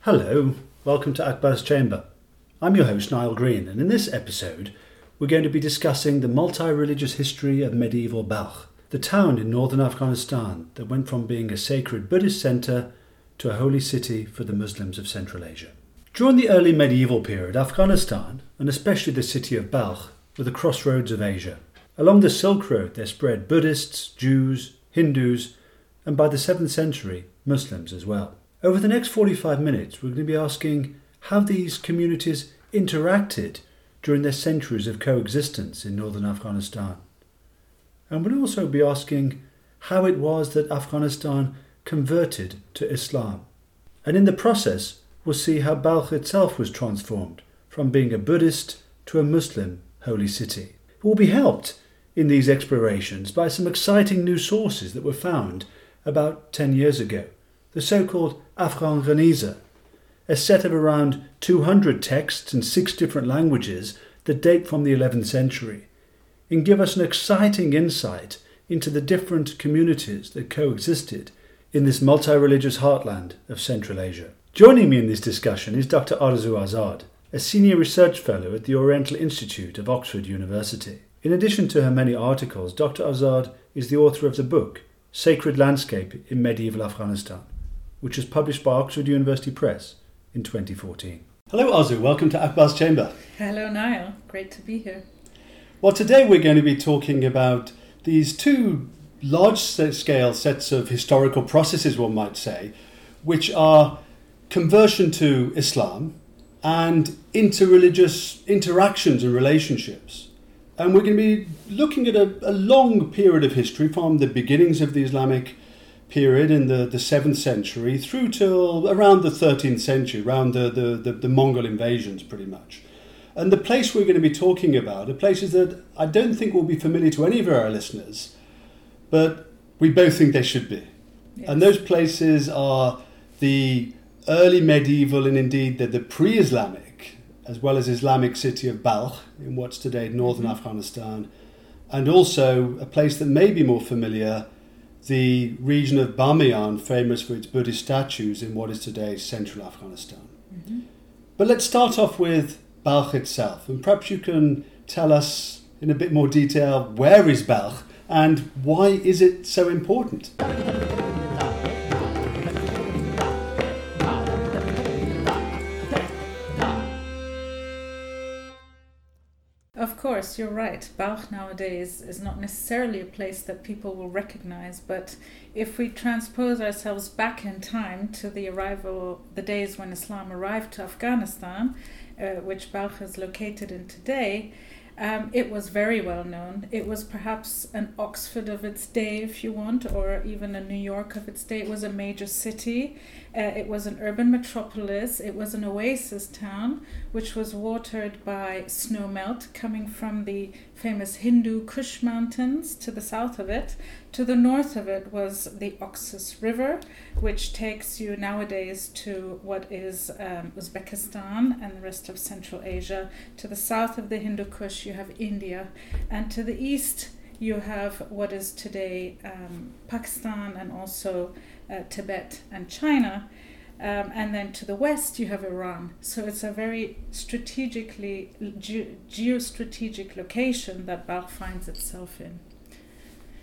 Hello, welcome to Akbar's Chamber. I'm your host, Nile Green, and in this episode, we're going to be discussing the multi religious history of medieval Balkh, the town in northern Afghanistan that went from being a sacred Buddhist centre to a holy city for the Muslims of Central Asia. During the early medieval period, Afghanistan, and especially the city of Balkh, were the crossroads of Asia. Along the Silk Road, there spread Buddhists, Jews, Hindus, and by the 7th century, Muslims as well. Over the next 45 minutes, we're going to be asking how these communities interacted during their centuries of coexistence in northern Afghanistan. And we'll also be asking how it was that Afghanistan converted to Islam. And in the process, we'll see how Balkh itself was transformed from being a Buddhist to a Muslim holy city. We'll be helped in these explorations by some exciting new sources that were found about 10 years ago the so called Afghan Geniza, a set of around 200 texts in six different languages that date from the 11th century, and give us an exciting insight into the different communities that coexisted in this multi religious heartland of Central Asia. Joining me in this discussion is Dr. Arezou Azad, a senior research fellow at the Oriental Institute of Oxford University. In addition to her many articles, Dr. Azad is the author of the book Sacred Landscape in Medieval Afghanistan which was published by Oxford University Press in 2014. Hello, Arezou. Welcome to Akbar's Chamber. Hello, Nile. Great to be here. Well, today we're going to be talking about these two large scale sets of historical processes, one might say, which are conversion to Islam and interreligious interactions and relationships. And we're going to be looking at a, a long period of history from the beginnings of the Islamic period in the, the 7th century through till around the 13th century, around the, the, the, the Mongol invasions, pretty much. And the place we're going to be talking about are places that I don't think will be familiar to any of our listeners, but we both think they should be. Yes. And those places are the early medieval and indeed the, the pre Islamic, as well as Islamic city of Balkh in what's today northern mm-hmm. Afghanistan, and also a place that may be more familiar the region of Bamiyan, famous for its Buddhist statues in what is today central Afghanistan. Mm-hmm. But let's start off with Balkh itself, and perhaps you can tell us in a bit more detail where is Balkh and why is it so important? Course, you're right. Balkh nowadays is not necessarily a place that people will recognize, but if we transpose ourselves back in time to the arrival, the days when Islam arrived to Afghanistan, uh, which Balkh is located in today, um, it was very well known. It was perhaps an Oxford of its day, if you want, or even a New York of its day. It was a major city. Uh, it was an urban metropolis. It was an oasis town, which was watered by snowmelt coming from the famous Hindu Kush Mountains to the south of it. To the north of it was the Oxus River, which takes you nowadays to what is um, Uzbekistan and the rest of Central Asia. To the south of the Hindu Kush, you have India. And to the east, you have what is today um, Pakistan and also uh, Tibet and China. Um, and then to the west you have Iran. So it's a very strategically ge- geostrategic location that Balkh finds itself in.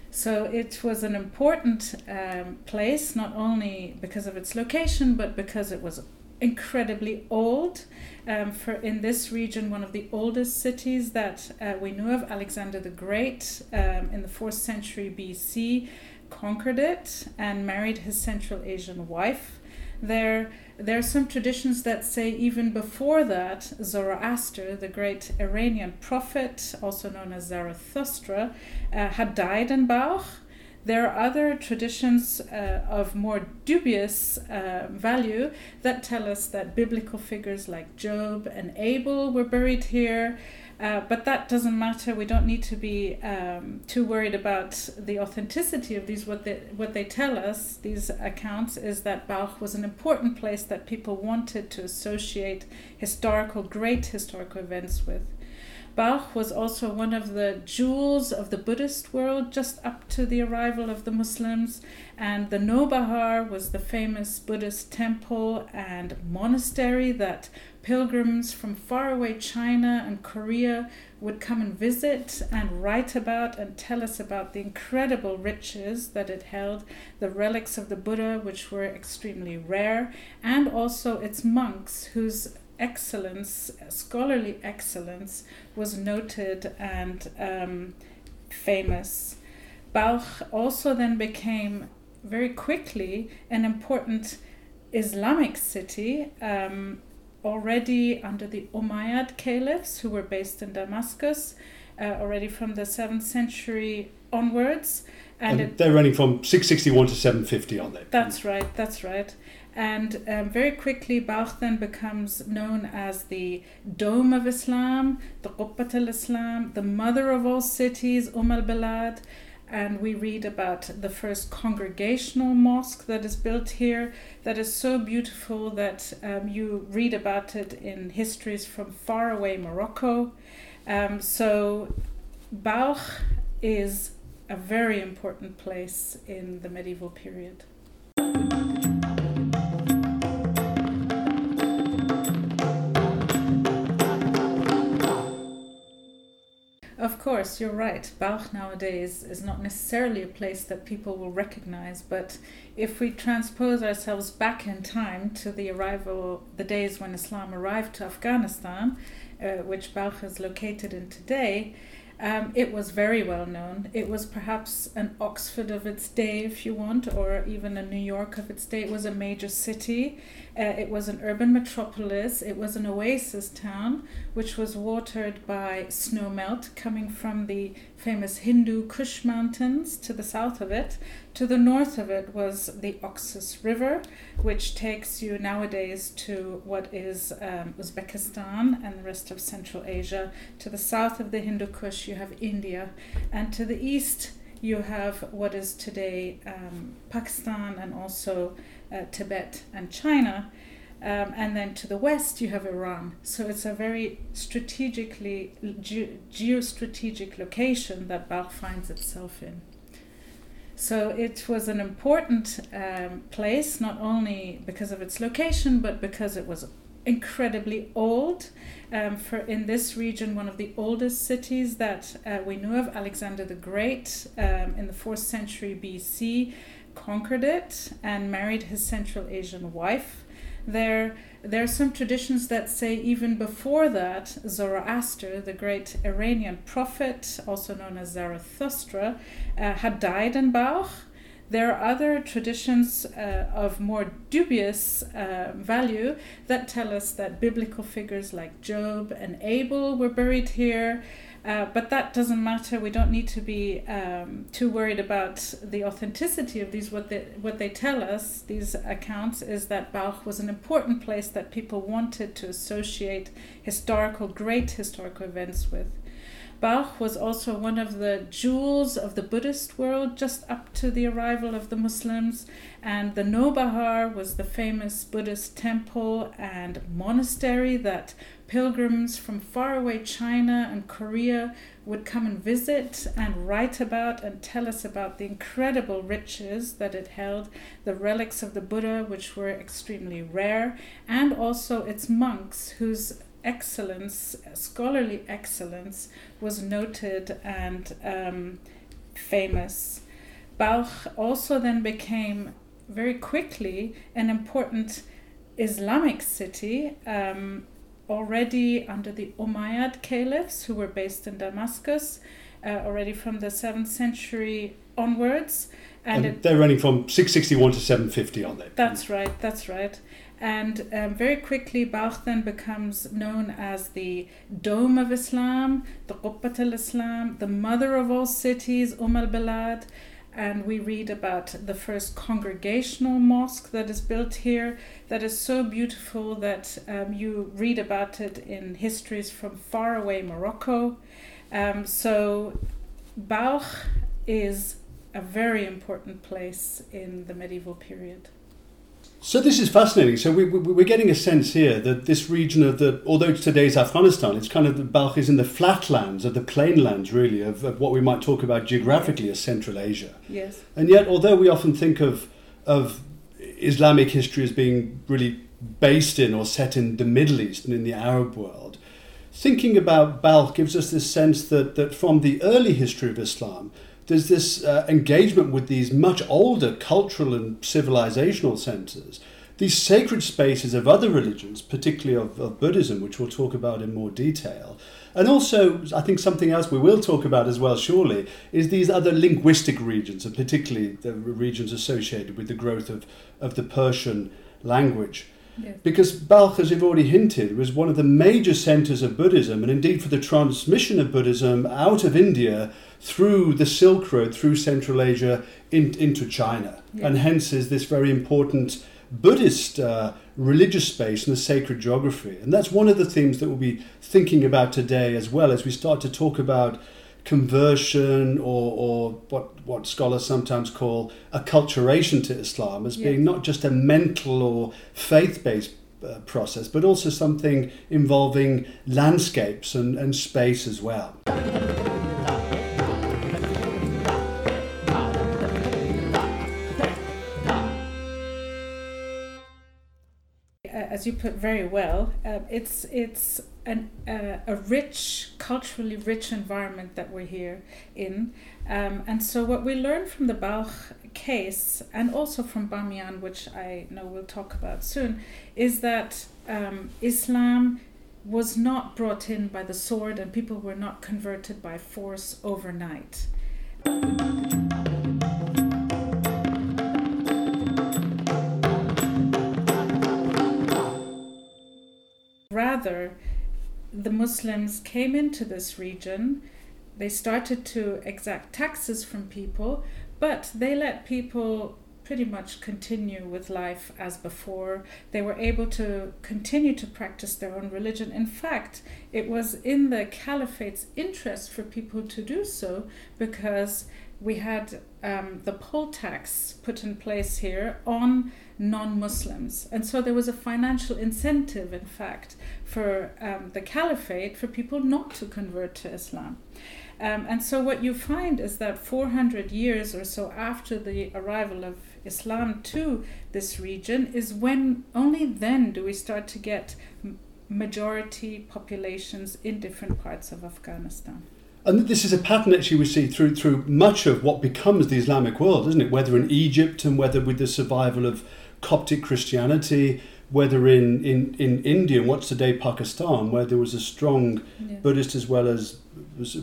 So it was an important um, place, not only because of its location, but because it was incredibly old. Um, for in this region, one of the oldest cities that uh, we knew of, Alexander the Great, um, in the fourth century BC, conquered it and married his Central Asian wife. There, there are some traditions that say even before that, Zoroaster, the great Iranian prophet, also known as Zarathustra, uh, had died in Balkh. There are other traditions uh, of more dubious uh, value that tell us that biblical figures like Job and Abel were buried here. Uh, but that doesn't matter. We don't need to be um, too worried about the authenticity of these. What they what they tell us, these accounts, is that Balkh was an important place that people wanted to associate historical, great historical events with. Balkh was also one of the jewels of the Buddhist world just up to the arrival of the Muslims. And the Nobahar was the famous Buddhist temple and monastery that pilgrims from faraway China and Korea would come and visit and write about and tell us about the incredible riches that it held, the relics of the Buddha, which were extremely rare, and also its monks, whose excellence, scholarly excellence, was noted and um, famous. Balkh also then became very quickly an important Islamic city, um, already under the Umayyad caliphs who were based in Damascus, uh, already from the 7th century onwards. And, and it, they're running from 661 to 750, aren't they? That's right, that's right. And um, very quickly, Balkh then becomes known as the Dome of Islam, the Qubbat al Islam, the mother of all cities, Umm al Balad. And we read about the first congregational mosque that is built here, that is so beautiful that um, you read about it in histories from faraway Morocco. Um, so, Balkh is a very important place in the medieval period. Course, you're right. Balkh nowadays is not necessarily a place that people will recognize, but if we transpose ourselves back in time to the arrival, the days when Islam arrived to Afghanistan, uh, which Balkh is located in today, um, it was very well known. It was perhaps an Oxford of its day, if you want, or even a New York of its day. It was a major city. Uh, it was an urban metropolis. It was an oasis town, which was watered by snow melt coming from the famous Hindu Kush Mountains to the south of it. To the north of it was the Oxus River, which takes you nowadays to what is um, Uzbekistan and the rest of Central Asia. To the south of the Hindu Kush, you have India, and to the east, you have what is today um, Pakistan and also uh, Tibet and China. Um, and then to the west you have Iran. So it's a very strategically ge- geostrategic location that Balkh finds itself in. So it was an important um, place, not only because of its location, but because it was incredibly old. Um, for in this region, one of the oldest cities that uh, we knew of, Alexander the Great, um, in the fourth century BC, conquered it and married his Central Asian wife there, there are some traditions that say even before that, Zoroaster, the great Iranian prophet, also known as Zarathustra, uh, had died in Balkh. There are other traditions uh, of more dubious uh, value that tell us that biblical figures like Job and Abel were buried here. Uh, but that doesn't matter. We don't need to be um, too worried about the authenticity of these. What they what they tell us, these accounts, is that Balkh was an important place that people wanted to associate historical, great historical events with. Balkh was also one of the jewels of the Buddhist world just up to the arrival of the Muslims, and the Nobahar was the famous Buddhist temple and monastery that pilgrims from faraway China and Korea would come and visit and write about and tell us about the incredible riches that it held, the relics of the Buddha, which were extremely rare, and also its monks, whose excellence, scholarly excellence, was noted and um, famous. Balkh also then became very quickly an important Islamic city, um, already under the Umayyad caliphs, who were based in Damascus, uh, already from the 7th century onwards. And, and it, they're running from 661 to 750, aren't they? That's right, that's right. And um, very quickly, Balkh then becomes known as the Dome of Islam, the Qubbat al Islam, the mother of all cities, Umm al Balad. And we read about the first congregational mosque that is built here that is so beautiful that um, you read about it in histories from faraway Morocco. Um, so, Balkh is a very important place in the medieval period. So this is fascinating. So we, we, are getting a sense here that this region of the, although today's Afghanistan, it's kind of the Balkh is in the flatlands of the plainlands, really, of, of what we might talk about geographically as Central Asia. Yes. And yet, although we often think of of Islamic history as being really based in or set in the Middle East and in the Arab world, thinking about Balkh gives us this sense that that from the early history of Islam, there's this uh, engagement with these much older cultural and civilizational centers, these sacred spaces of other religions, particularly of, of, Buddhism, which we'll talk about in more detail. And also, I think something else we will talk about as well, surely, is these other linguistic regions, and particularly the regions associated with the growth of, of the Persian language. Yes. Because Balkh, as you've already hinted, was one of the major centers of Buddhism, and indeed for the transmission of Buddhism out of India through the Silk Road, through Central Asia, in, into China. Yeah. And hence is this very important Buddhist uh, religious space and the sacred geography. And that's one of the themes that we'll be thinking about today as well as we start to talk about conversion or, or what, what scholars sometimes call acculturation to Islam as being not just a mental or faith based uh, process, but also something involving landscapes and, and space as well. As you put very well, uh, it's it's an, uh, a rich, culturally rich environment that we're here in. Um, and so, what we learn from the Balkh case, and also from Bamiyan, which I know we'll talk about soon, is that um, Islam was not brought in by the sword and people were not converted by force overnight. Rather, the Muslims came into this region, they started to exact taxes from people, but they let people pretty much continue with life as before. They were able to continue to practice their own religion. In fact, it was in the caliphate's interest for people to do so because we had um, the poll tax put in place here on non Muslims. And so there was a financial incentive, in fact, for um, the caliphate for people not to convert to Islam. Um, and so what you find is that 400 years or so after the arrival of Islam to this region is when only then do we start to get majority populations in different parts of Afghanistan. And this is a pattern actually we see through through much of what becomes the Islamic world, isn't it? Whether in Egypt and whether with the survival of Coptic Christianity, whether in, in, in India and what's today Pakistan, where there was a strong yeah. Buddhist as well as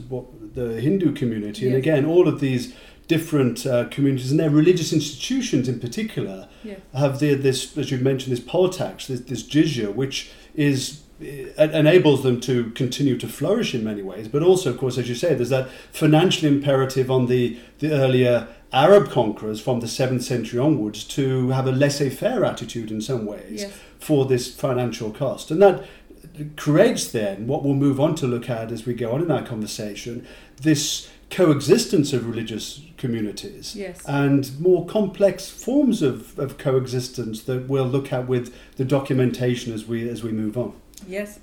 what, the Hindu community. And again, all of these different uh, communities and their religious institutions in particular Yeah. have the, this, as you've mentioned, this poll tax, this, this jizya, which is enables them to continue to flourish in many ways. But also, of course, as you say, there's that financial imperative on the, the earlier Arab conquerors from the 7th century onwards to have a laissez faire attitude in some ways Yes. for this financial cost. And that creates then what we'll move on to look at as we go on in our conversation this coexistence of religious communities Yes. and more complex forms of, of coexistence that we'll look at with the documentation as we as we move on. Yes,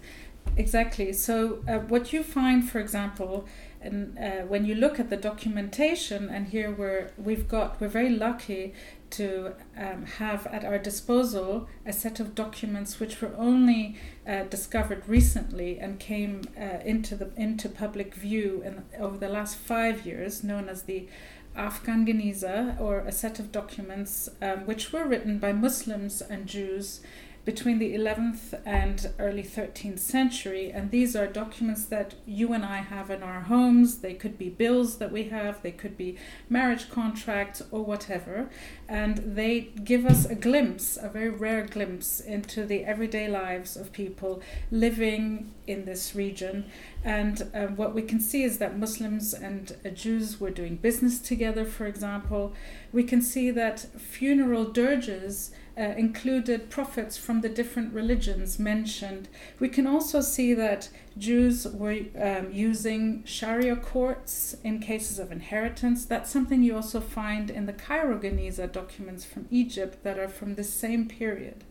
exactly. So, uh, what you find, for example, and uh, when you look at the documentation, and here we're we've got we're very lucky to um, have at our disposal a set of documents which were only uh, discovered recently and came uh, into the into public view in, over the last five years, known as the Afghan Geniza, or a set of documents um, which were written by Muslims and Jews between the 11th and early 13th century. And these are documents that you and I have in our homes. They could be bills that we have, they could be marriage contracts or whatever. And they give us a glimpse, a very rare glimpse, into the everyday lives of people living in this region. And uh, what we can see is that Muslims and uh, Jews were doing business together, for example. We can see that funeral dirges uh, included prophets from the different religions mentioned. We can also see that Jews were um, using Sharia courts in cases of inheritance. That's something you also find in the Cairo Geniza documents from Egypt that are from the same period.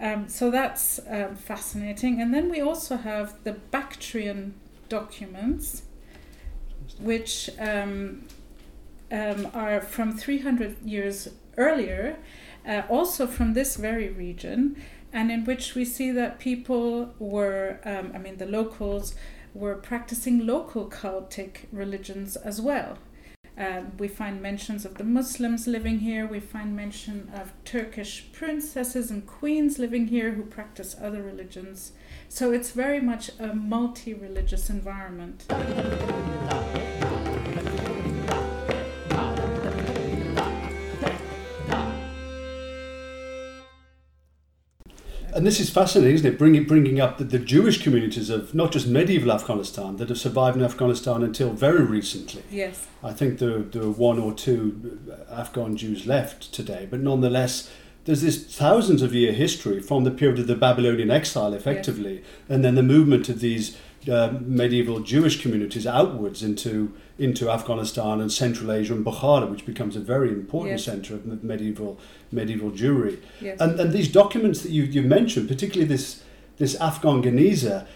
Um, so that's um, fascinating. And then we also have the Bactrian documents, which um, um are from 300 years earlier uh, also from this very region, and in which we see that people were, um, I mean, the locals were practicing local cultic religions as well. Um, we find mentions of the Muslims living here. We find mention of Turkish princesses and queens living here who practice other religions. So it's very much a multi religious environment. And this is fascinating, isn't it? Bringing bringing up the, the Jewish communities of not just medieval Afghanistan that have survived in Afghanistan until very recently. Yes. I think there, there are one or two Afghan Jews left today, but nonetheless, there's this thousands of year history from the period of the Babylonian exile, effectively, yes. and then the movement of these uh, medieval Jewish communities outwards into into Afghanistan and Central Asia and Bukhara, which becomes a very important yes. centre of medieval medieval Jewry. Yes. And, and these documents that you, you mentioned, particularly this this Afghan Geniza,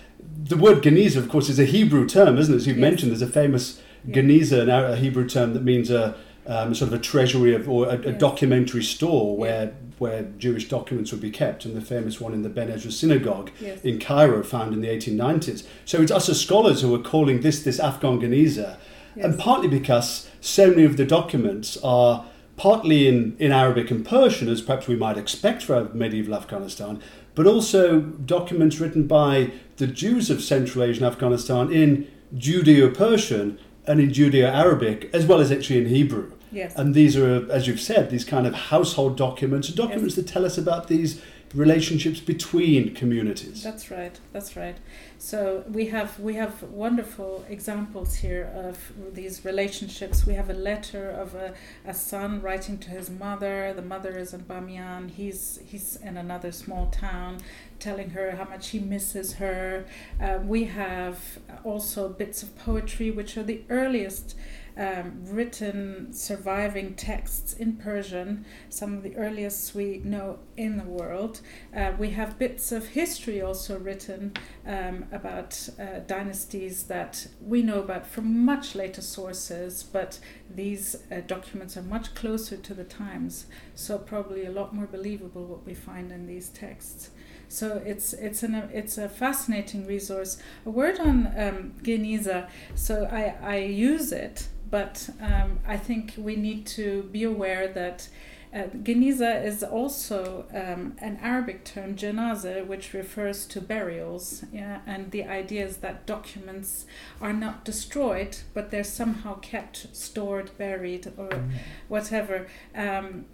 the word Geniza, of course, is a Hebrew term, isn't it? As you've mentioned, there's a famous Geniza, a Hebrew term that means a um, sort of a treasury of, or a, a documentary store where where Jewish documents would be kept, and the famous one in the Ben Ezra Synagogue yes. in Cairo, found in the 1890s. So it's us as scholars who are calling this this Afghan Geniza, yes. and partly because so many of the documents are partly in, in Arabic and Persian, as perhaps we might expect for medieval Afghanistan, but also documents written by the Jews of Central Asia and Afghanistan in Judeo Persian and in Judeo Arabic, as well as actually in Hebrew. Yes. And these are, as you've said, these kind of household documents, documents yes. that tell us about these relationships between communities. That's right. That's right. So we have we have wonderful examples here of these relationships. We have a letter of a, a son writing to his mother. The mother is in Bamiyan. He's he's in another small town, telling her how much he misses her. Uh, we have also bits of poetry, which are the earliest um, written surviving texts in Persian, some of the earliest we know in the world. Uh, we have bits of history also written um, about uh, dynasties that we know about from much later sources, but these uh, documents are much closer to the times, so probably a lot more believable what we find in these texts. So it's it's an it's a fascinating resource. A word on um, Geniza. So I I use it but um, I think we need to be aware that uh, Geniza is also um, an Arabic term, janaza, which refers to burials. Yeah? And the idea is that documents are not destroyed, but they're somehow kept, stored, buried, or mm. whatever. Um,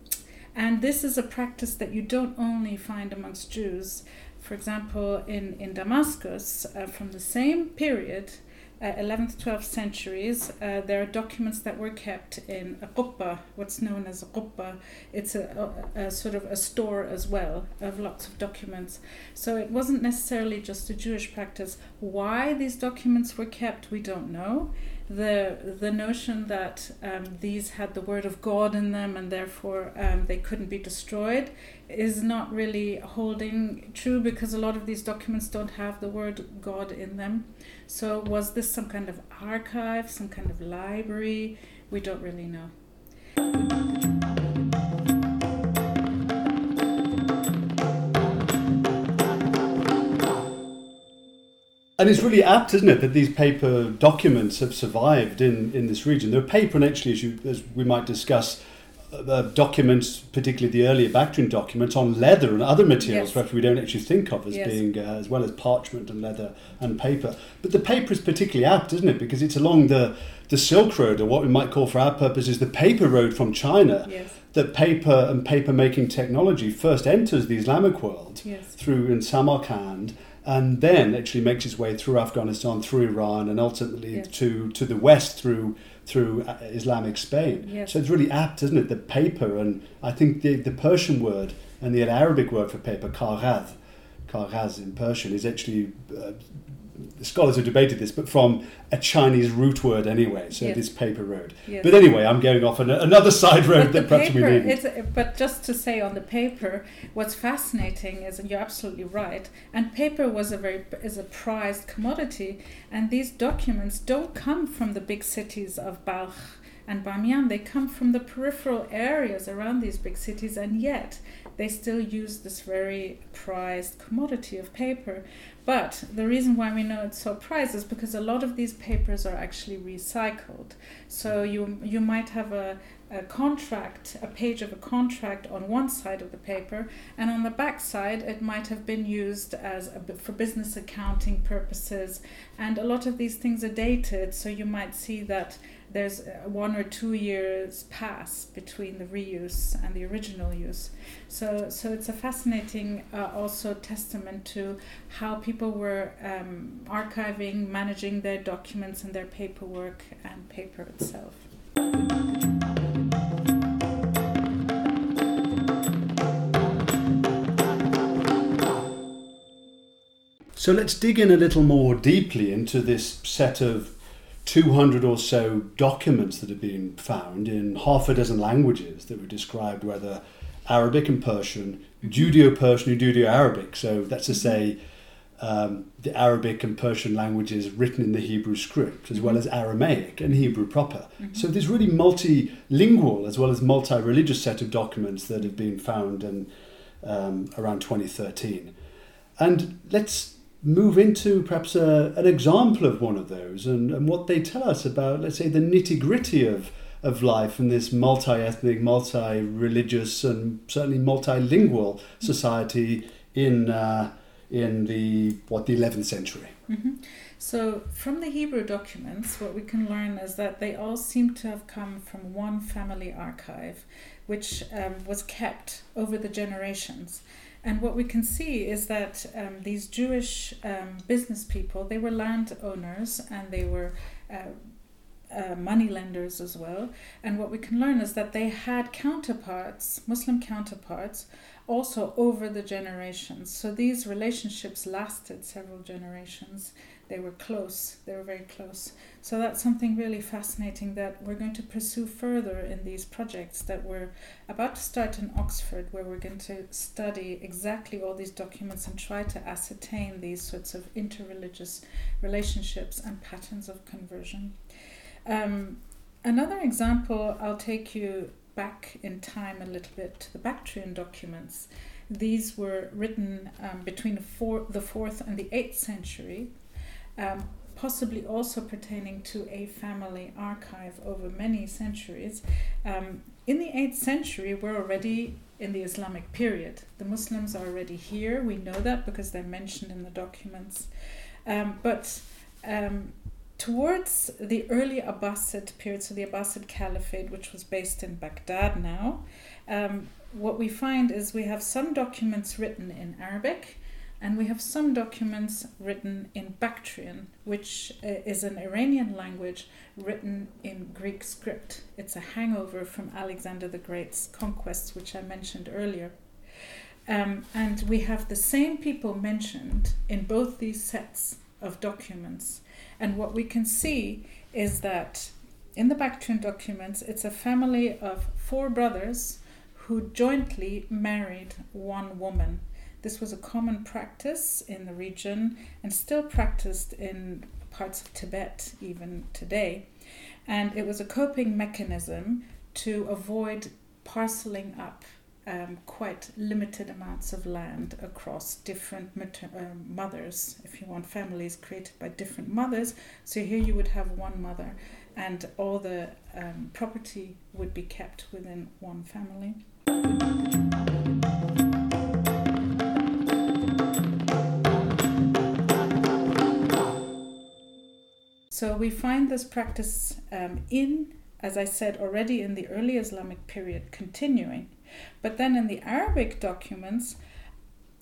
and this is a practice that you don't only find amongst Jews. For example, in, in Damascus, uh, from the same period, uh, 11th, 12th centuries, uh, there are documents that were kept in a qubba, what's known as a qubba. It's a, a, a, sort of a store as well of lots of documents. So it wasn't necessarily just a Jewish practice. Why these documents were kept, we don't know the the notion that um, these had the word of God in them and therefore um, they couldn't be destroyed is not really holding true because a lot of these documents don't have the word God in them. So was this some kind of archive, some kind of library? We don't really know. And it's really apt, isn't it, that these paper documents have survived in, in this region. They're paper, and actually, as, you, as we might discuss, uh, documents, particularly the earlier Bactrian documents, on leather and other materials, Yes. perhaps we don't actually think of as Yes. being, uh, as well as parchment and leather and paper. But the paper is particularly apt, isn't it? Because it's along the, the Silk Road, or what we might call for our purposes the paper road from China, Yes. that paper and paper making technology first enters the Islamic world through in Samarkand and then actually makes its way through Afghanistan, through Iran, and ultimately Yes. to, to the west through through uh, Islamic Spain. Yes. So it's really apt, isn't it? The paper, and I think the, the Persian word and the Arabic word for paper, karad, karaz in Persian, is actually, uh, scholars have debated this, but from a Chinese root word anyway, so Yes. this paper road. Yes. But anyway, I'm going off on another side road that perhaps paper, we need. but just to say on the paper, what's fascinating is, and you're absolutely right, and paper was a very is a prized commodity, and these documents don't come from the big cities of Balkh and Bamiyan. They come from the peripheral areas around these big cities, and yet they still use this very prized commodity of paper. But the reason why we know it's so prized is because a lot of these papers are actually recycled. So mm. you you might have a, a contract, a page of a contract on one side of the paper, and on the back side it might have been used as a, for business accounting purposes. And a lot of these things are dated, so you might see that there's uh, one or two years pass between the reuse and the original use. So, so it's a fascinating uh, also testament to how people were um, archiving, managing their documents and their paperwork and paper itself. So let's dig in a little more deeply into this set of 200 or so documents that have been found in half a dozen languages that were described, whether Arabic and Persian, Judeo Persian, or Judeo Arabic. So that's to say, um, the Arabic and Persian languages written in the Hebrew script, as well as Aramaic and Hebrew proper. So this really multilingual as well as multi-religious set of documents that have been found in, um, around 2013. And let's move into perhaps a, an example of one of those and, and what they tell us about, let's say, the nitty gritty of, of life in this multi ethnic, multi religious, and certainly multilingual society in, uh, in the, what, the 11th century. hmm So, from the Hebrew documents, what we can learn is that they all seem to have come from one family archive, which um, was kept over the generations. And what we can see is that um, these Jewish um, business people, they were landowners and they were uh, uh, money lenders as well. And what we can learn is that they had counterparts, Muslim counterparts, also over the generations. So these relationships lasted several generations. They were close, they were very close. So that's something really fascinating that we're going to pursue further in these projects that we're about to start in Oxford, where we're going to study exactly all these documents and try to ascertain these sorts of interreligious relationships and patterns of conversion. Um, another example, I'll take you back in time a little bit to the Bactrian documents. These were written um, between the, four, the 4th and the 8th century, um, possibly also pertaining to a family archive over many centuries. Um, in the 8th century, we're already in the Islamic period. The Muslims are already here. We know that because they're mentioned in the documents. Um, but um, towards the early Abbasid period, so the Abbasid Caliphate, which was based in Baghdad now, um, what we find is we have some documents written in Arabic and we have some documents written in Bactrian, which uh, is an Iranian language written in Greek script. It's a hangover from Alexander the Great's conquests, which I mentioned earlier. Um, and we have the same people mentioned in both these sets of documents. And what we can see is that in the Bactrian documents, it's a family of four brothers who jointly married one woman. This was a common practice in the region and still practiced in parts of Tibet even today. And it was a coping mechanism to avoid parceling up um, quite limited amounts of land across different mater- uh, mothers, if you want, families created by different mothers. So here you would have one mother, and all the um, property would be kept within one family. So we find this practice um, in, as I said already, in the early Islamic period continuing. But then in the Arabic documents,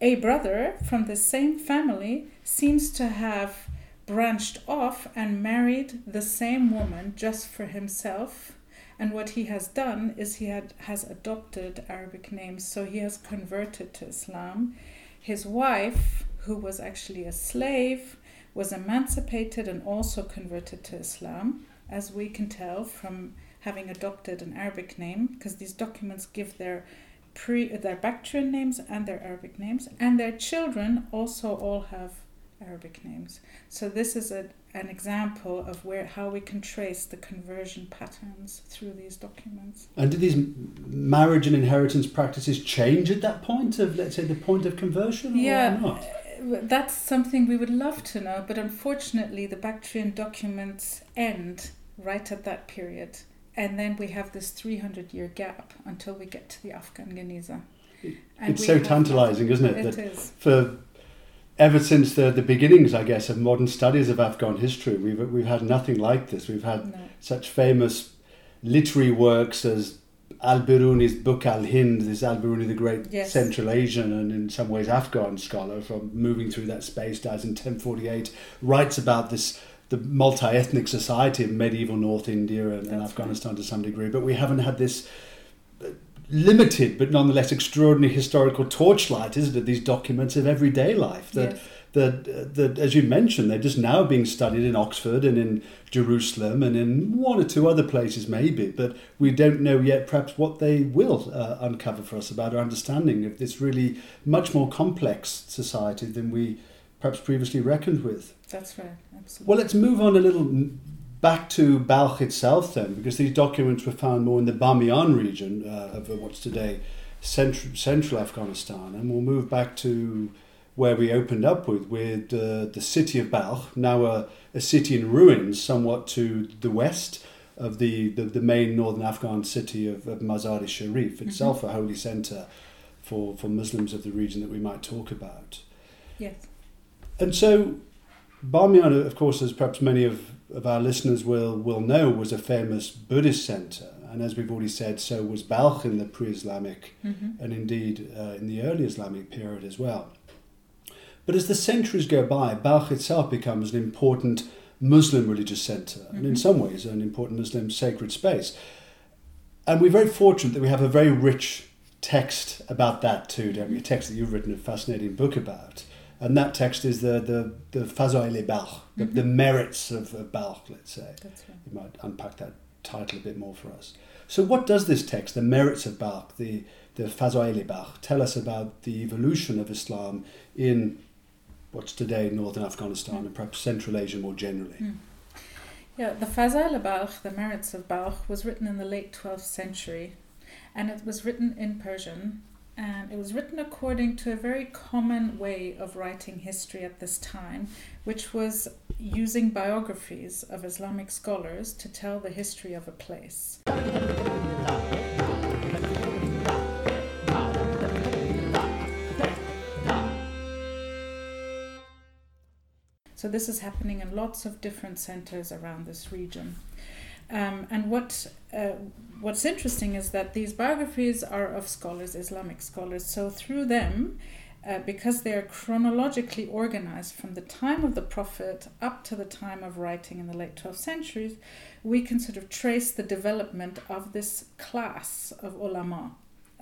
a brother from the same family seems to have branched off and married the same woman just for himself. And what he has done is he had, has adopted Arabic names, so he has converted to Islam. His wife, who was actually a slave, was emancipated and also converted to Islam, as we can tell from having adopted an Arabic name, because these documents give their pre their Bactrian names and their Arabic names, and their children also all have Arabic names. So this is a, an example of where how we can trace the conversion patterns through these documents. And did these marriage and inheritance practices change at that point of, let's say, the point of conversion? yeah, that's something we would love to know, but unfortunately, the Bactrian documents end right at that period. And then we have this 300 year gap until we get to the Afghan Geniza. it's so tantalizing, isn't it? It that is. For ever since the, the beginnings, I guess, of modern studies of Afghan history, we've, we've had nothing like this. We've had No. such famous literary works as Al Biruni's book Al Hind, this Al Biruni, the great Yes. Central Asian and in some ways Afghan scholar from moving through that space, dies in 1048, writes about this the multi-ethnic society of medieval North India and, and Afghanistan to some degree, but we haven't had this uh, limited but nonetheless extraordinary historical torchlight, isn't it? These documents of everyday life that Yes. That, that, as you mentioned, they're just now being studied in Oxford and in Jerusalem and in one or two other places, maybe. But we don't know yet, perhaps, what they will uh, uncover for us about our understanding of this really much more complex society than we perhaps previously reckoned with. That's right, absolutely. Well, let's move on a little back to Balkh itself then, because these documents were found more in the Bamiyan region uh, of what's today central, central Afghanistan, and we'll move back to where we opened up with, with uh, the city of Balkh, now a, a city in ruins, somewhat to the west of the, the, the main northern Afghan city of, of Mazar-e Sharif, itself a holy centre for, for Muslims of the region that we might talk about. yes. And so, Bamiyan, of course, as perhaps many of, of our listeners will, will know, was a famous Buddhist centre. And as we've already said, so was Balkh in the pre Islamic hmm and indeed uh, in the early Islamic period as well. But as the centuries go by, Balkh itself becomes an important Muslim religious center and in Mhm. some ways an important Muslim sacred space. And we're very fortunate that we have a very rich text about that too, don't we? A text that you've written a fascinating book about. And that text is the, the, the Fazail-e Balkh, the, the Mhm. merits of, of Balkh, let's say. That's right. You might unpack that title a bit more for us. So, what does this text, the merits of Balkh, the, the Fazail-e tell us about the evolution of Islam in what's today northern Afghanistan and perhaps Central Asia more generally? Mm. Yeah, the Fazail Balkh, the merits of Balkh, was written in the late 12th century and it was written in Persian and it was written according to a very common way of writing history at this time, which was using biographies of Islamic scholars to tell the history of a place. So this is happening in lots of different centers around this region. Um, and what uh, what's interesting is that these biographies are of scholars, Islamic scholars. So through them, uh, because they are chronologically organized from the time of the Prophet up to the time of writing in the late 12th centuries, we can sort of trace the development of this class of ulama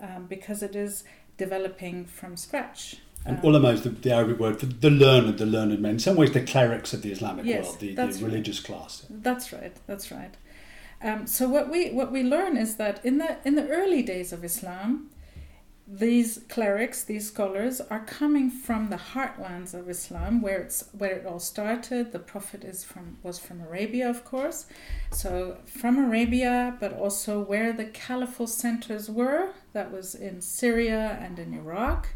um, because it is developing from scratch. And Um, ulama is the, the Arabic word for the learned, the learned men. In some ways, the clerics of the Islamic Yes, world, the, the right. religious class. That's right. That's right. Um, so what we what we learn is that in the in the early days of Islam, these clerics, these scholars, are coming from the heartlands of Islam, where it's where it all started. The Prophet is from was from Arabia, of course, so from Arabia, but also where the caliphal centers were. That was in Syria and in Iraq.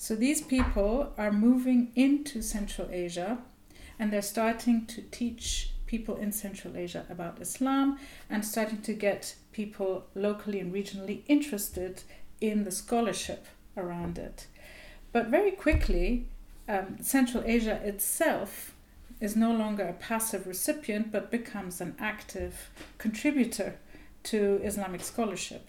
So these people are moving into Central Asia, and they're starting to teach people in Central Asia about Islam and starting to get people locally and regionally interested in the scholarship around it. But very quickly, um, Central Asia itself is no longer a passive recipient but becomes an active contributor to Islamic scholarship.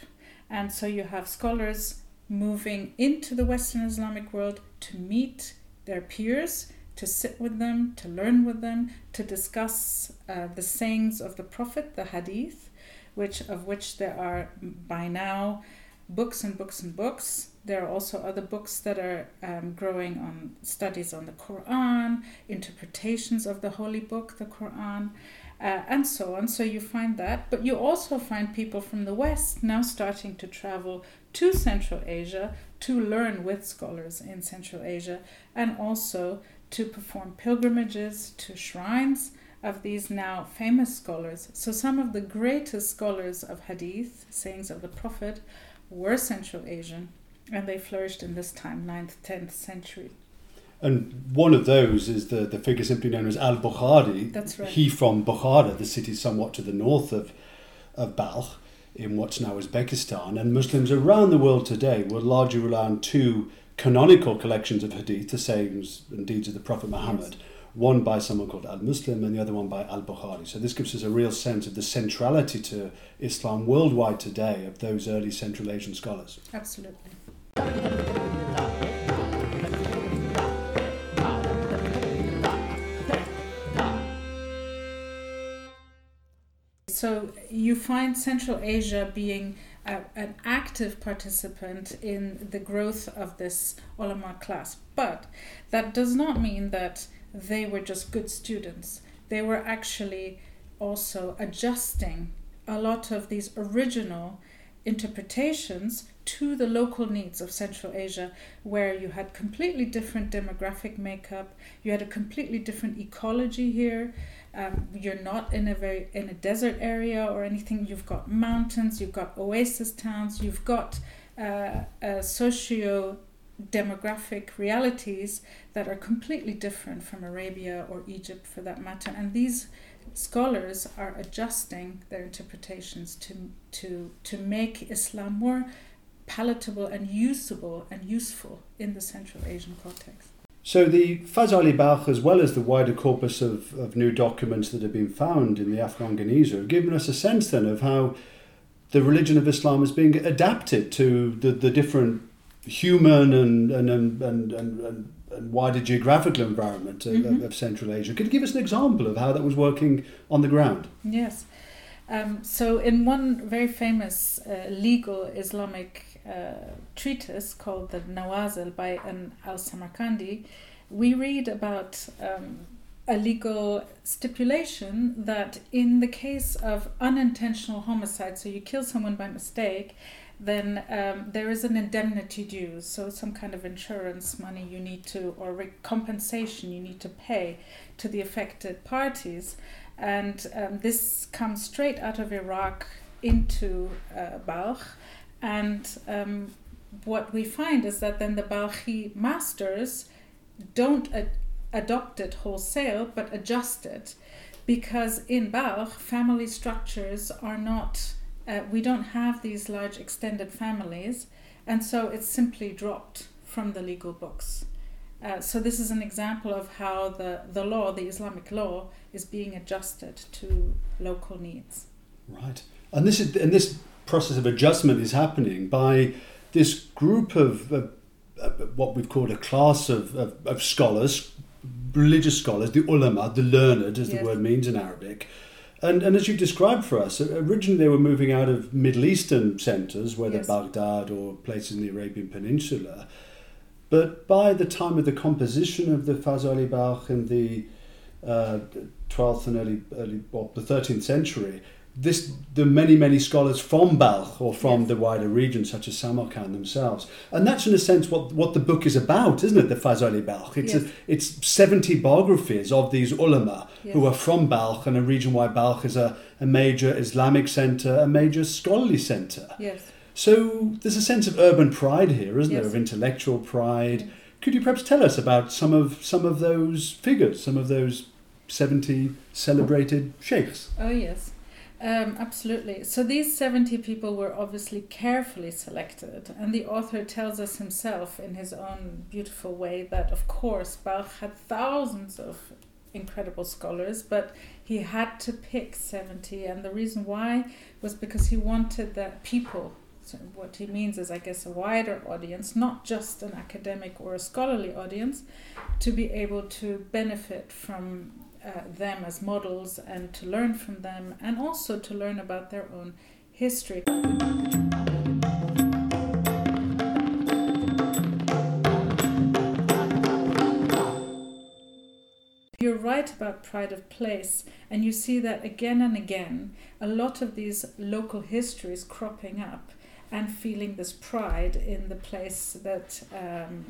And so you have scholars moving into the Western Islamic world to meet their peers, to sit with them, to learn with them, to discuss uh, the sayings of the Prophet, the Hadith, which of which there are by now books and books and books. There are also other books that are um, growing on studies on the Quran, interpretations of the holy book, the Quran, uh, and so on. So you find that. But you also find people from the West now starting to travel to Central Asia to learn with scholars in Central Asia and also to perform pilgrimages to shrines of these now famous scholars. So some of the greatest scholars of hadith, sayings of the Prophet, were Central Asian, and they flourished in this time, 9th, 10th century. And one of those is the, the figure simply known as Al Bukhari. That's right. He from Bukhara, the city somewhat to the north of, of Balkh, in what's now Uzbekistan. And Muslims around the world today will largely rely on two canonical collections of hadith, the sayings and deeds of the Prophet Muhammad. Yes one by someone called Al Muslim and the other one by Al Bukhari. So this gives us a real sense of the centrality to Islam worldwide today of those early Central Asian scholars. Absolutely. So you find Central Asia being an active participant in the growth of this ulama class. But that does not mean that they were just good students. They were actually also adjusting a lot of these original interpretations to the local needs of Central Asia, where you had completely different demographic makeup, you had a completely different ecology here. Um, you're not in a very in a desert area or anything. You've got mountains, you've got oasis towns, you've got uh, a socio demographic realities that are completely different from Arabia or Egypt for that matter. And these scholars are adjusting their interpretations to, to, to make Islam more palatable and usable and useful in the Central Asian context. So the Fazali Balkh, as well as the wider corpus of, of new documents that have been found in the Afghan Geniza, have given us a sense then of how the religion of Islam is being adapted to the, the different human and and and and, and, and wider geographical environment of, mm-hmm. of, Central Asia. Could you give us an example of how that was working on the ground? Yes. Um, so, in one very famous uh, legal Islamic uh, treatise called the Nawazil by an Al Samarkandi, we read about um, a legal stipulation that in the case of unintentional homicide, so you kill someone by mistake, then um, there is an indemnity due, so some kind of insurance money you need to, or compensation you need to pay to the affected parties. And um, this comes straight out of Iraq into uh, Balkh. And um, what we find is that then the Balkhi masters don't ad- adopt it wholesale, but adjust it. Because in Balkh, family structures are not uh, we don't have these large extended families, and so it's simply dropped from the legal books. Uh, so this is an example of how the, the law, the Islamic law, is being adjusted to local needs. Right, and this is and this process of adjustment is happening by this group of uh, what we've called a class of, of, of, scholars, religious scholars, the ulama, the learned, as yes. the word means in Arabic, and, and as you described for us, originally they were moving out of Middle Eastern centres, whether yes. Baghdad or places in the Arabian Peninsula. But by the time of the composition of the Fazali Balkh in the uh, 12th and early, early well, the 13th century, this the many many scholars from Balkh or from Yes. the wider region, such as Samarkand themselves, and that's in a sense what what the book is about, isn't it? The Fazali Balkh. It's Yes. a, it's seventy biographies of these ulama who are from Balkh and a region where Balkh is a, a major Islamic centre, a major scholarly centre. Yes. So there's a sense of urban pride here, isn't there? Of intellectual pride. Could you perhaps tell us about some of some of those figures, some of those seventy celebrated sheikhs? Oh, yes. Um, absolutely. So these 70 people were obviously carefully selected, and the author tells us himself in his own beautiful way that, of course, Balkh had thousands of incredible scholars, but he had to pick 70, and the reason why was because he wanted that people. So what he means is, I guess, a wider audience, not just an academic or a scholarly audience, to be able to benefit from uh, them as models and to learn from them and also to learn about their own history. You're right about pride of place, and you see that again and again. A lot of these local histories cropping up and feeling this pride in the place that um,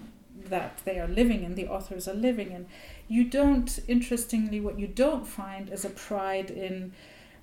that they are living in, the authors are living in. You don't, interestingly, what you don't find is a pride in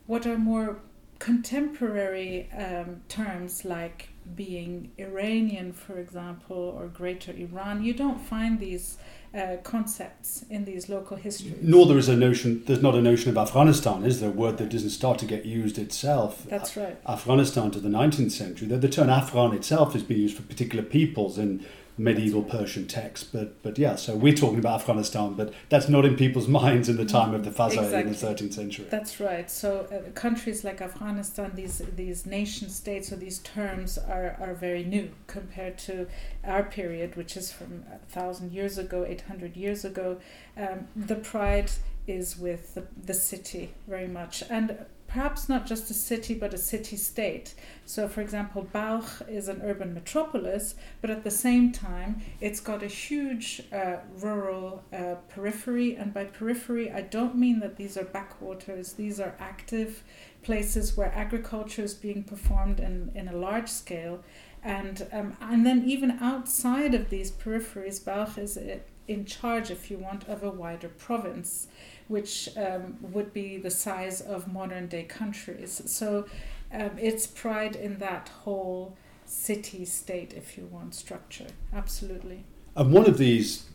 what are more contemporary um, terms like being Iranian, for example, or Greater Iran. You don't find these uh, concepts in these local histories. Nor there is a notion. There's not a notion of Afghanistan, is there? A word that doesn't start to get used itself. That's right. Afghanistan to the 19th century. The, the term Afghan itself has been used for particular peoples in medieval Persian text. But but yeah, so we're talking about Afghanistan, but that's not in people's minds in the time of the Fazl in the 13th century. That's right. So uh, countries like Afghanistan, these these nation states or these terms are, are very new compared to our period, which is from a thousand years ago, eight hundred years ago. Um, the pride is with the, the city very much, and perhaps not just a city, but a city state. So, for example, Balkh is an urban metropolis, but at the same time, it's got a huge uh, rural uh, periphery. And by periphery, I don't mean that these are backwaters, these are active places where agriculture is being performed in, in a large scale. And, um, and then, even outside of these peripheries, Balkh is uh, in charge, if you want, of a wider province which um, would be the size of modern day countries. So um, it's pride in that whole city state, if you want, structure. Absolutely. And one of these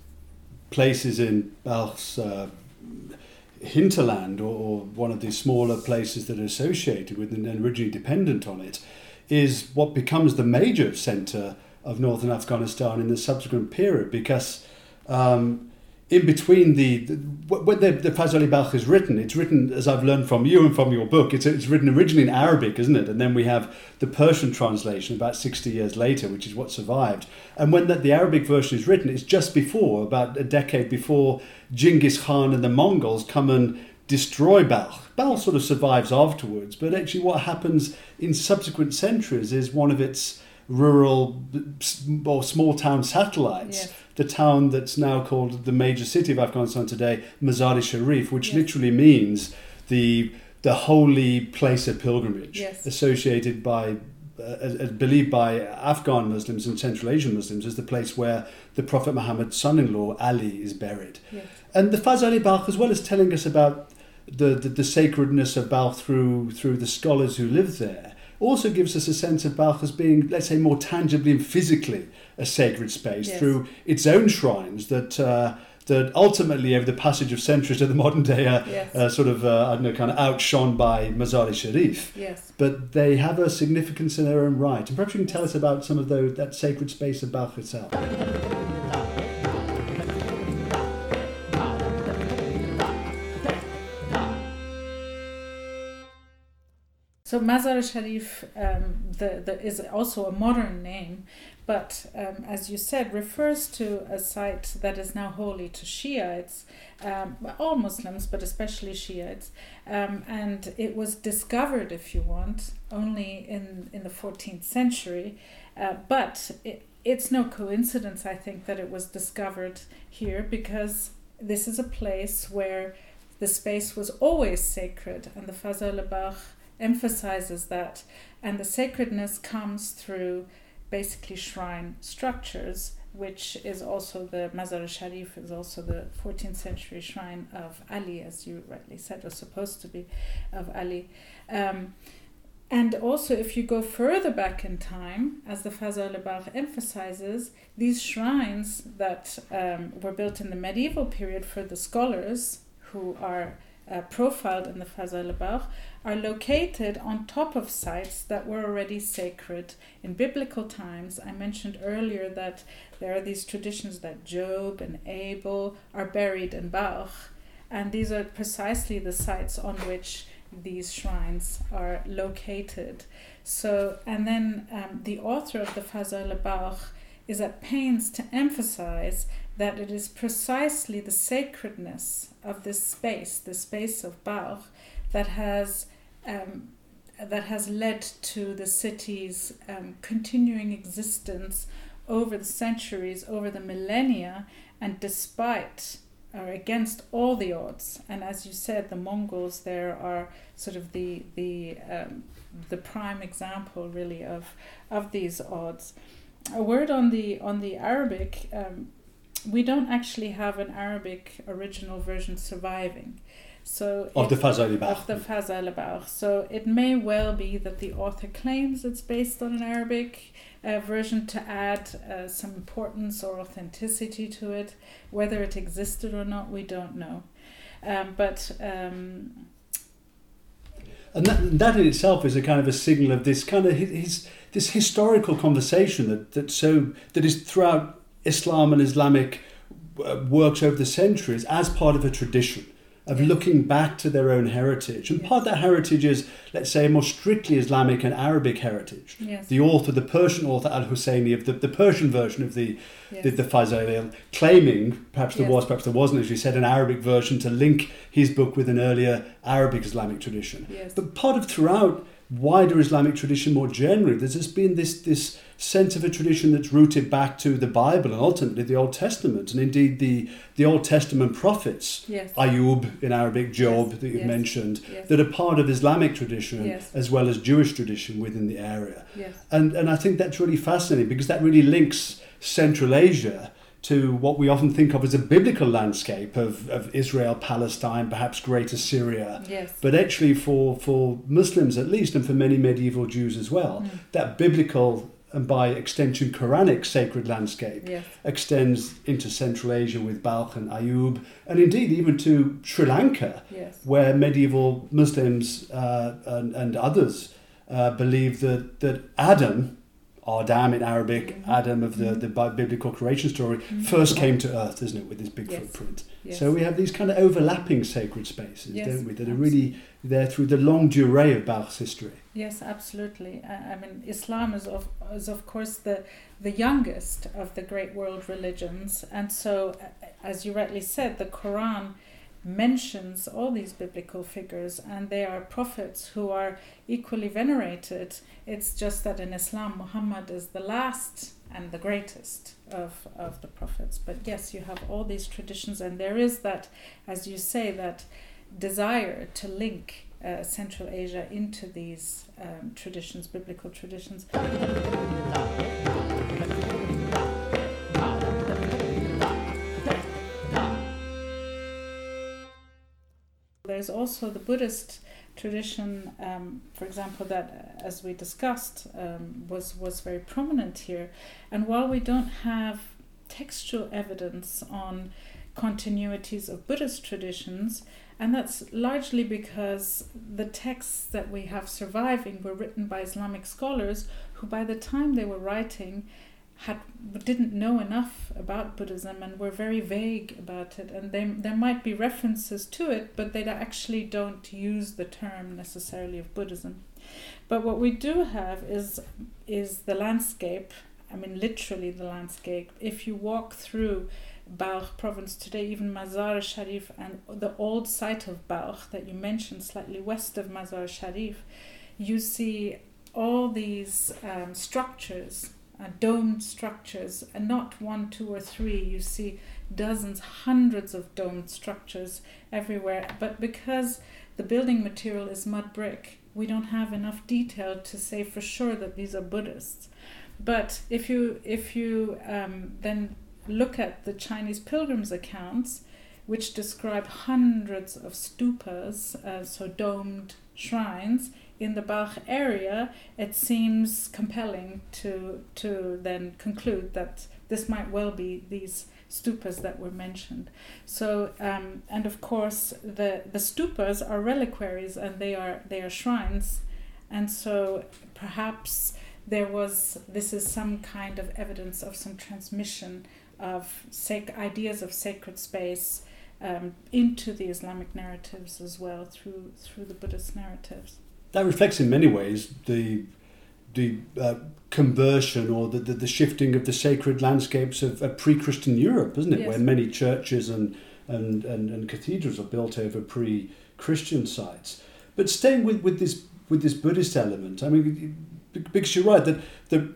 places in Balkh's uh, hinterland, or, or one of these smaller places that are associated with and originally dependent on it, is what becomes the major centre of northern Afghanistan in the subsequent period because. Um, in between the, the when the, the Fazali Balkh is written, it's written as I've learned from you and from your book. It's it's written originally in Arabic, isn't it? And then we have the Persian translation about sixty years later, which is what survived. And when that the Arabic version is written, it's just before about a decade before Genghis Khan and the Mongols come and destroy Balkh. Balkh sort of survives afterwards, but actually, what happens in subsequent centuries is one of its rural or small town satellites Yes. the town that's now called the major city of Afghanistan today, Mazar-e Sharif, which Yes. literally means the the holy place of pilgrimage, Yes. associated by. Uh, believed by Afghan Muslims and Central Asian Muslims as the place where the Prophet Muhammad's son-in-law Ali is buried. And the Fazali Balkh, as well as telling us about the, the, the sacredness of Balkh through, through the scholars who live there, also gives us a sense of Balkh as being, let's say, more tangibly and physically a sacred space Yes. through its own shrines that. Uh, that ultimately, over the passage of centuries to the modern day, are Yes. uh, sort of, uh, I don't know, kind of outshone by Mazar-e Sharif. Yes. But they have a significance in their own right. And perhaps you can tell us about some of those, that sacred space of Balkh itself. So Mazar Sharif um, the, the, is also a modern name, but um, as you said, refers to a site that is now holy to Shiites, um, all Muslims, but especially Shiites. Um, and it was discovered, if you want, only in, in the 14th century. Uh, but it, it's no coincidence, I think, that it was discovered here because this is a place where the space was always sacred, and the Fazl Balkh emphasizes that, and the sacredness comes through basically shrine structures, which is also the Mazar Sharif is also the 14th century shrine of Ali, as you rightly said, or supposed to be of Ali. Um, and also, if you go further back in time, as the Fazal Balkh emphasizes, these shrines that um, were built in the medieval period for the scholars who are uh, profiled in the Fazal Balkh are located on top of sites that were already sacred in biblical times. I mentioned earlier that there are these traditions that Job and Abel are buried in Balkh, and these are precisely the sites on which these shrines are located. So, and then um, the author of the Fazal Balkh is at pains to emphasize that it is precisely the sacredness of this space, the space of Balkh, that has um, that has led to the city's um, continuing existence over the centuries, over the millennia, and despite are against all the odds. And as you said, the Mongols there are sort of the the um, the prime example really of of these odds. A word on the on the Arabic. Um, we don't actually have an Arabic original version surviving. So of the Fazal Of the Fazal So it may well be that the author claims it's based on an Arabic uh, version to add uh, some importance or authenticity to it. Whether it existed or not, we don't know. Um, but um, and that, that in itself is a kind of a signal of this kind of his, this historical conversation that, that so that is throughout Islam and Islamic uh, works over the centuries as part of a tradition of looking back to their own heritage. And yes. part of that heritage is, let's say, a more strictly Islamic and Arabic heritage. Yes. The author, the Persian author Al Husseini of the, the Persian version of the yes. the, the claiming, perhaps there was, perhaps there wasn't, as you said, an Arabic version to link his book with an earlier Arabic Islamic tradition. But part of throughout wider Islamic tradition more generally, there's just been this this sense of a tradition that's rooted back to the Bible and ultimately the Old Testament, and indeed the, the Old Testament prophets, yes. Ayub in Arabic, Job yes. that you yes. mentioned, that are part of Islamic tradition as well as Jewish tradition within the area. And, and I think that's really fascinating because that really links Central Asia to what we often think of as a biblical landscape of, of Israel, Palestine, perhaps Greater Syria. Yes. But actually, for, for Muslims at least, and for many medieval Jews as well, mm. that biblical and by extension Quranic sacred landscape yes. extends into Central Asia with Balkh and Ayub, and indeed even to Sri Lanka, yes. where medieval Muslims uh, and, and, others uh, believe that, that Adam, Adam in Arabic, mm-hmm. Adam of the, the biblical creation story, mm-hmm. first came to earth, isn't it, with his big yes. footprint. So we have these kind of overlapping sacred spaces, don't we, that are really there through the longue durée of Balkh's history. Yes, absolutely. I, I mean, Islam is of is of course the the youngest of the great world religions, and so, as you rightly said, the Quran mentions all these biblical figures, and they are prophets who are equally venerated. It's just that in Islam, Muhammad is the last and the greatest of, of the prophets. But yes, you have all these traditions, and there is that, as you say, that desire to link uh, Central Asia into these um, traditions, biblical traditions. There's also the Buddhist tradition, um, for example, that, uh, as we discussed, um, was was very prominent here. And while we don't have textual evidence on continuities of Buddhist traditions, and that's largely because the texts that we have surviving were written by Islamic scholars who, by the time they were writing, had didn't know enough about Buddhism and were very vague about it. And they, there might be references to it, but they actually don't use the term necessarily of Buddhism. But what we do have is is the landscape. I mean, literally the landscape. If you walk through Balkh province today, even Mazar Sharif and the old site of Balkh that you mentioned, slightly west of Mazar Sharif, you see all these um, structures, uh, domed structures, and not one, two, or three. You see dozens, hundreds of domed structures everywhere. But because the building material is mud brick, we don't have enough detail to say for sure that these are Buddhists. But if you if you um, then look at the Chinese pilgrims accounts, which describe hundreds of stupas, uh, so domed shrines in the Balkh area, it seems compelling to to then conclude that this might well be these stupas that were mentioned. So um, and of course the the stupas are reliquaries and they are they are shrines, and so perhaps there was this is some kind of evidence of some transmission of sac- ideas of sacred space um, into the Islamic narratives as well through through the Buddhist narratives. That reflects in many ways the the uh, conversion or the, the, the, shifting of the sacred landscapes of, of pre-Christian Europe, isn't it? Yes. Where many churches and, and, and, and cathedrals are built over pre-Christian sites. But staying with, with this with this Buddhist element, I mean, because you're right that the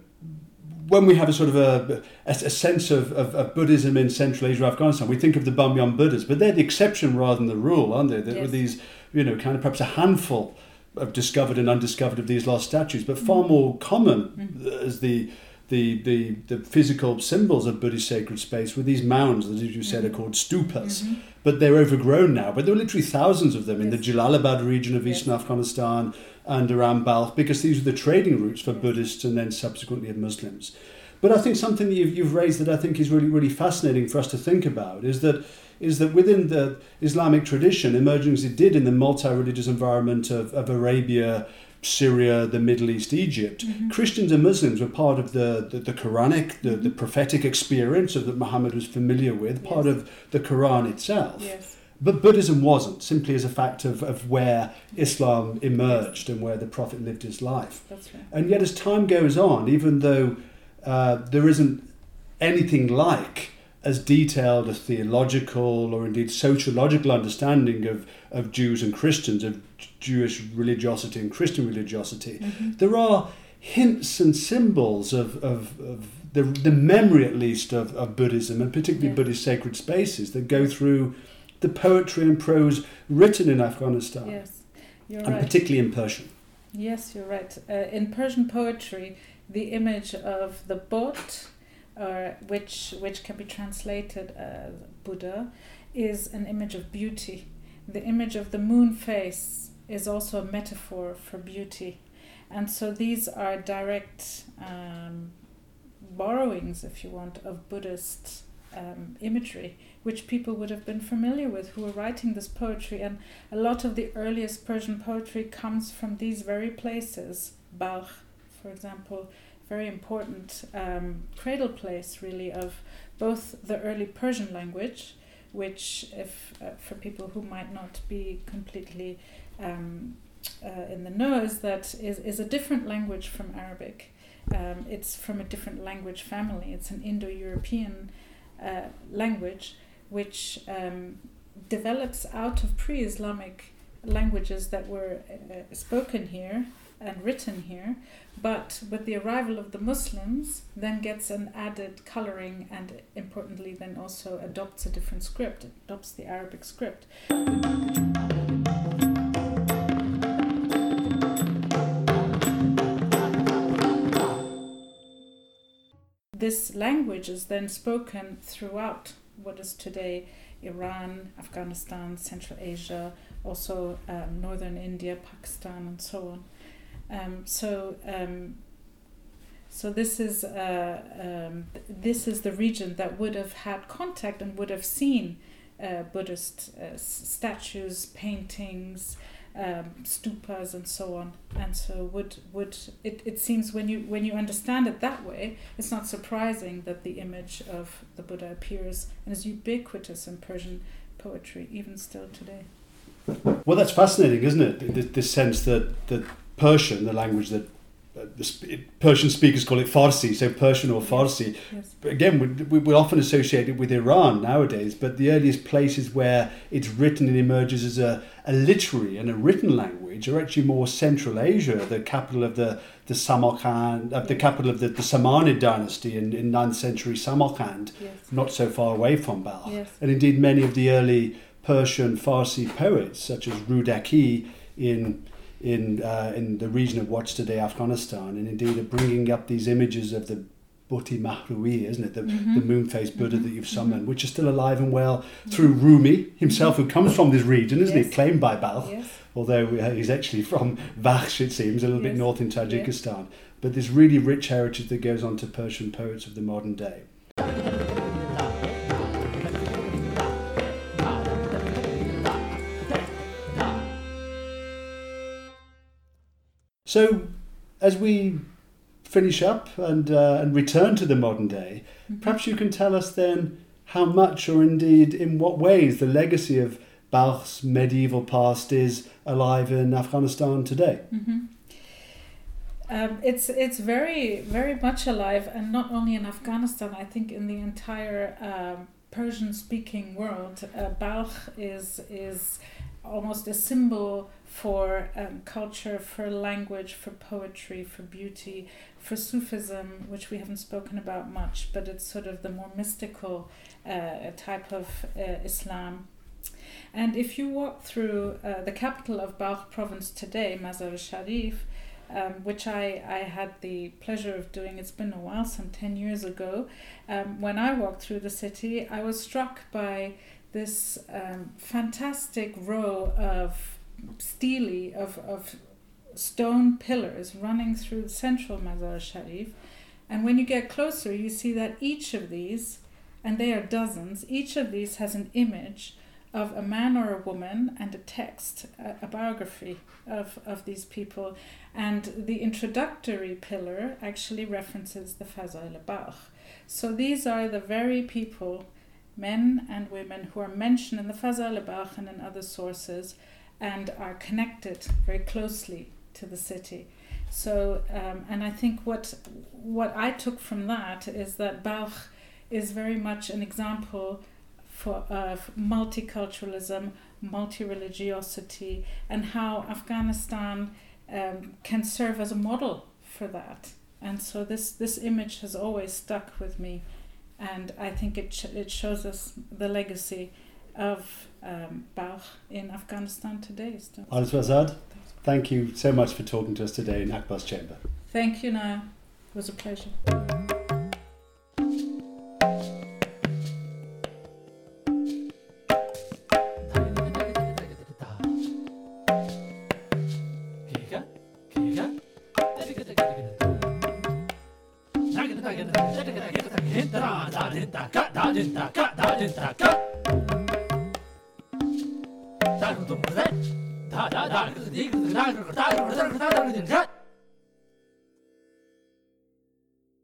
when we have a sort of a, a, a sense of, of, of, Buddhism in Central Asia, Afghanistan, we think of the Bamyan Buddhas, but they're the exception rather than the rule, aren't they? Yes. With these, you know, kind of perhaps a handful of discovered and undiscovered of these lost statues, but far mm. more common mm. as the, the, the, the physical symbols of Buddhist sacred space were these mounds that, as you said, are called stupas. Mm-hmm. But they're overgrown now. But there were literally thousands of them yes. in the Jalalabad region of eastern. Afghanistan and around Balkh, because these were the trading routes for Buddhists and then subsequently of Muslims. But I think something that you've, you've raised that I think is really, really fascinating for us to think about is that is that within the Islamic tradition, emerging as it did in the multi-religious environment of, of Arabia, Syria, the Middle East, Egypt, mm-hmm. Christians and Muslims were part of the, the, the Quranic, the, the prophetic experience of that Muhammad was familiar with, yes. part of the Quran itself. Yes. But Buddhism wasn't, simply as a fact of, of where Islam emerged and where the Prophet lived his life. Right. And yet, as time goes on, even though uh, there isn't anything like as detailed a theological or indeed sociological understanding of, of Jews and Christians, of Jewish religiosity and Christian religiosity, mm-hmm. there are hints and symbols of, of, of the, the memory, at least, of, of Buddhism and particularly yeah. Buddhist sacred spaces that go through the poetry and prose written in Afghanistan. Yes, you're and right. particularly in Persian. Yes, you're right. Uh, in Persian poetry, the image of the bot, uh, which which can be translated as Buddha, is an image of beauty. The image of the moon face is also a metaphor for beauty, and so these are direct um, borrowings, if you want, of Buddhist um, imagery, which people would have been familiar with who were writing this poetry. And a lot of the earliest Persian poetry comes from these very places, Balkh, for example, very important um, cradle place, really, of both the early Persian language, which, if uh, for people who might not be completely um, uh, in the know, is that is, is a different language from Arabic. Um, it's from a different language family. It's an Indo-European uh, language, which um, develops out of pre-Islamic languages that were uh, spoken here and written here, but with the arrival of the Muslims, then gets an added coloring and importantly, then also adopts a different script, adopts the Arabic script. This language is then spoken throughout what is today Iran, Afghanistan, Central Asia, also um, northern India, Pakistan, and so on. Um, so um, so this is uh, um, this is the region that would have had contact and would have seen uh, Buddhist uh, statues, paintings, um, stupas, and so on. And so would would it, it seems when you when you understand it that way, it's not surprising that the image of the Buddha appears and is ubiquitous in Persian poetry even still today. Well, that's fascinating, isn't it? This, sense that that Persian, the language that the Persian speakers call it Farsi, so Persian or Farsi. Yes. But again, we, we often associate it with Iran nowadays, but the earliest places where it's written and emerges as a, a literary and a written language are actually more Central Asia, the capital of the, the Samarkand, uh, the capital of the, the Samanid dynasty in, in 9th century Samarkand, yes. not so far away from Balkh. Yes. And indeed, many of the early Persian Farsi poets, such as Rudaki in in uh, in the region of what's today Afghanistan, and indeed are bringing up these images of the Buti Mahrui, isn't it? The, Mhm. the moon-faced Buddha Mhm. that you've summoned, Mhm. which is still alive and well through Rumi himself, who comes from this region, isn't he? Claimed by Balkh, Yes. although uh, he's actually from Vakhsh, it seems, a little bit north in Tajikistan. But this really rich heritage that goes on to Persian poets of the modern day. So, as we finish up and, uh, and return to the modern day, Mhm. perhaps you can tell us then how much, or indeed in what ways, the legacy of Balkh's medieval past is alive in Afghanistan today. hmm Um, it's it's very very much alive, and not only in Afghanistan. I think in the entire um, Persian-speaking world, uh, Balkh is is almost a symbol for um, culture, for language, for poetry, for beauty, for Sufism, which we haven't spoken about much, but it's sort of the more mystical uh, type of uh, Islam. And if you walk through uh, the capital of Balkh province today, Mazar Sharif, um, which I, I had the pleasure of doing, it's been a while, some 10 years ago, um, when I walked through the city, I was struck by this um, fantastic row of stele, of, of stone pillars running through the central Mazar Sharif. And when you get closer, you see that each of these, and they are dozens, each of these has an image of a man or a woman and a text, a, a biography of, of these people. And the introductory pillar actually references the Fazail Balkh. So these are the very people, men and women, who are mentioned in the Fazail Balkh and in other sources and are connected very closely to the city. So, um, and I think what what I took from that is that Balkh is very much an example for of multiculturalism, multi-religiosity, and how Afghanistan um, can serve as a model for that. And so this this image has always stuck with me, and I think it sh- it shows us the legacy of um, Balkh in Afghanistan today. So Arezou Azad, thank you so much for talking to us today in Akbar's Chamber. thank you, Nile. It was a pleasure.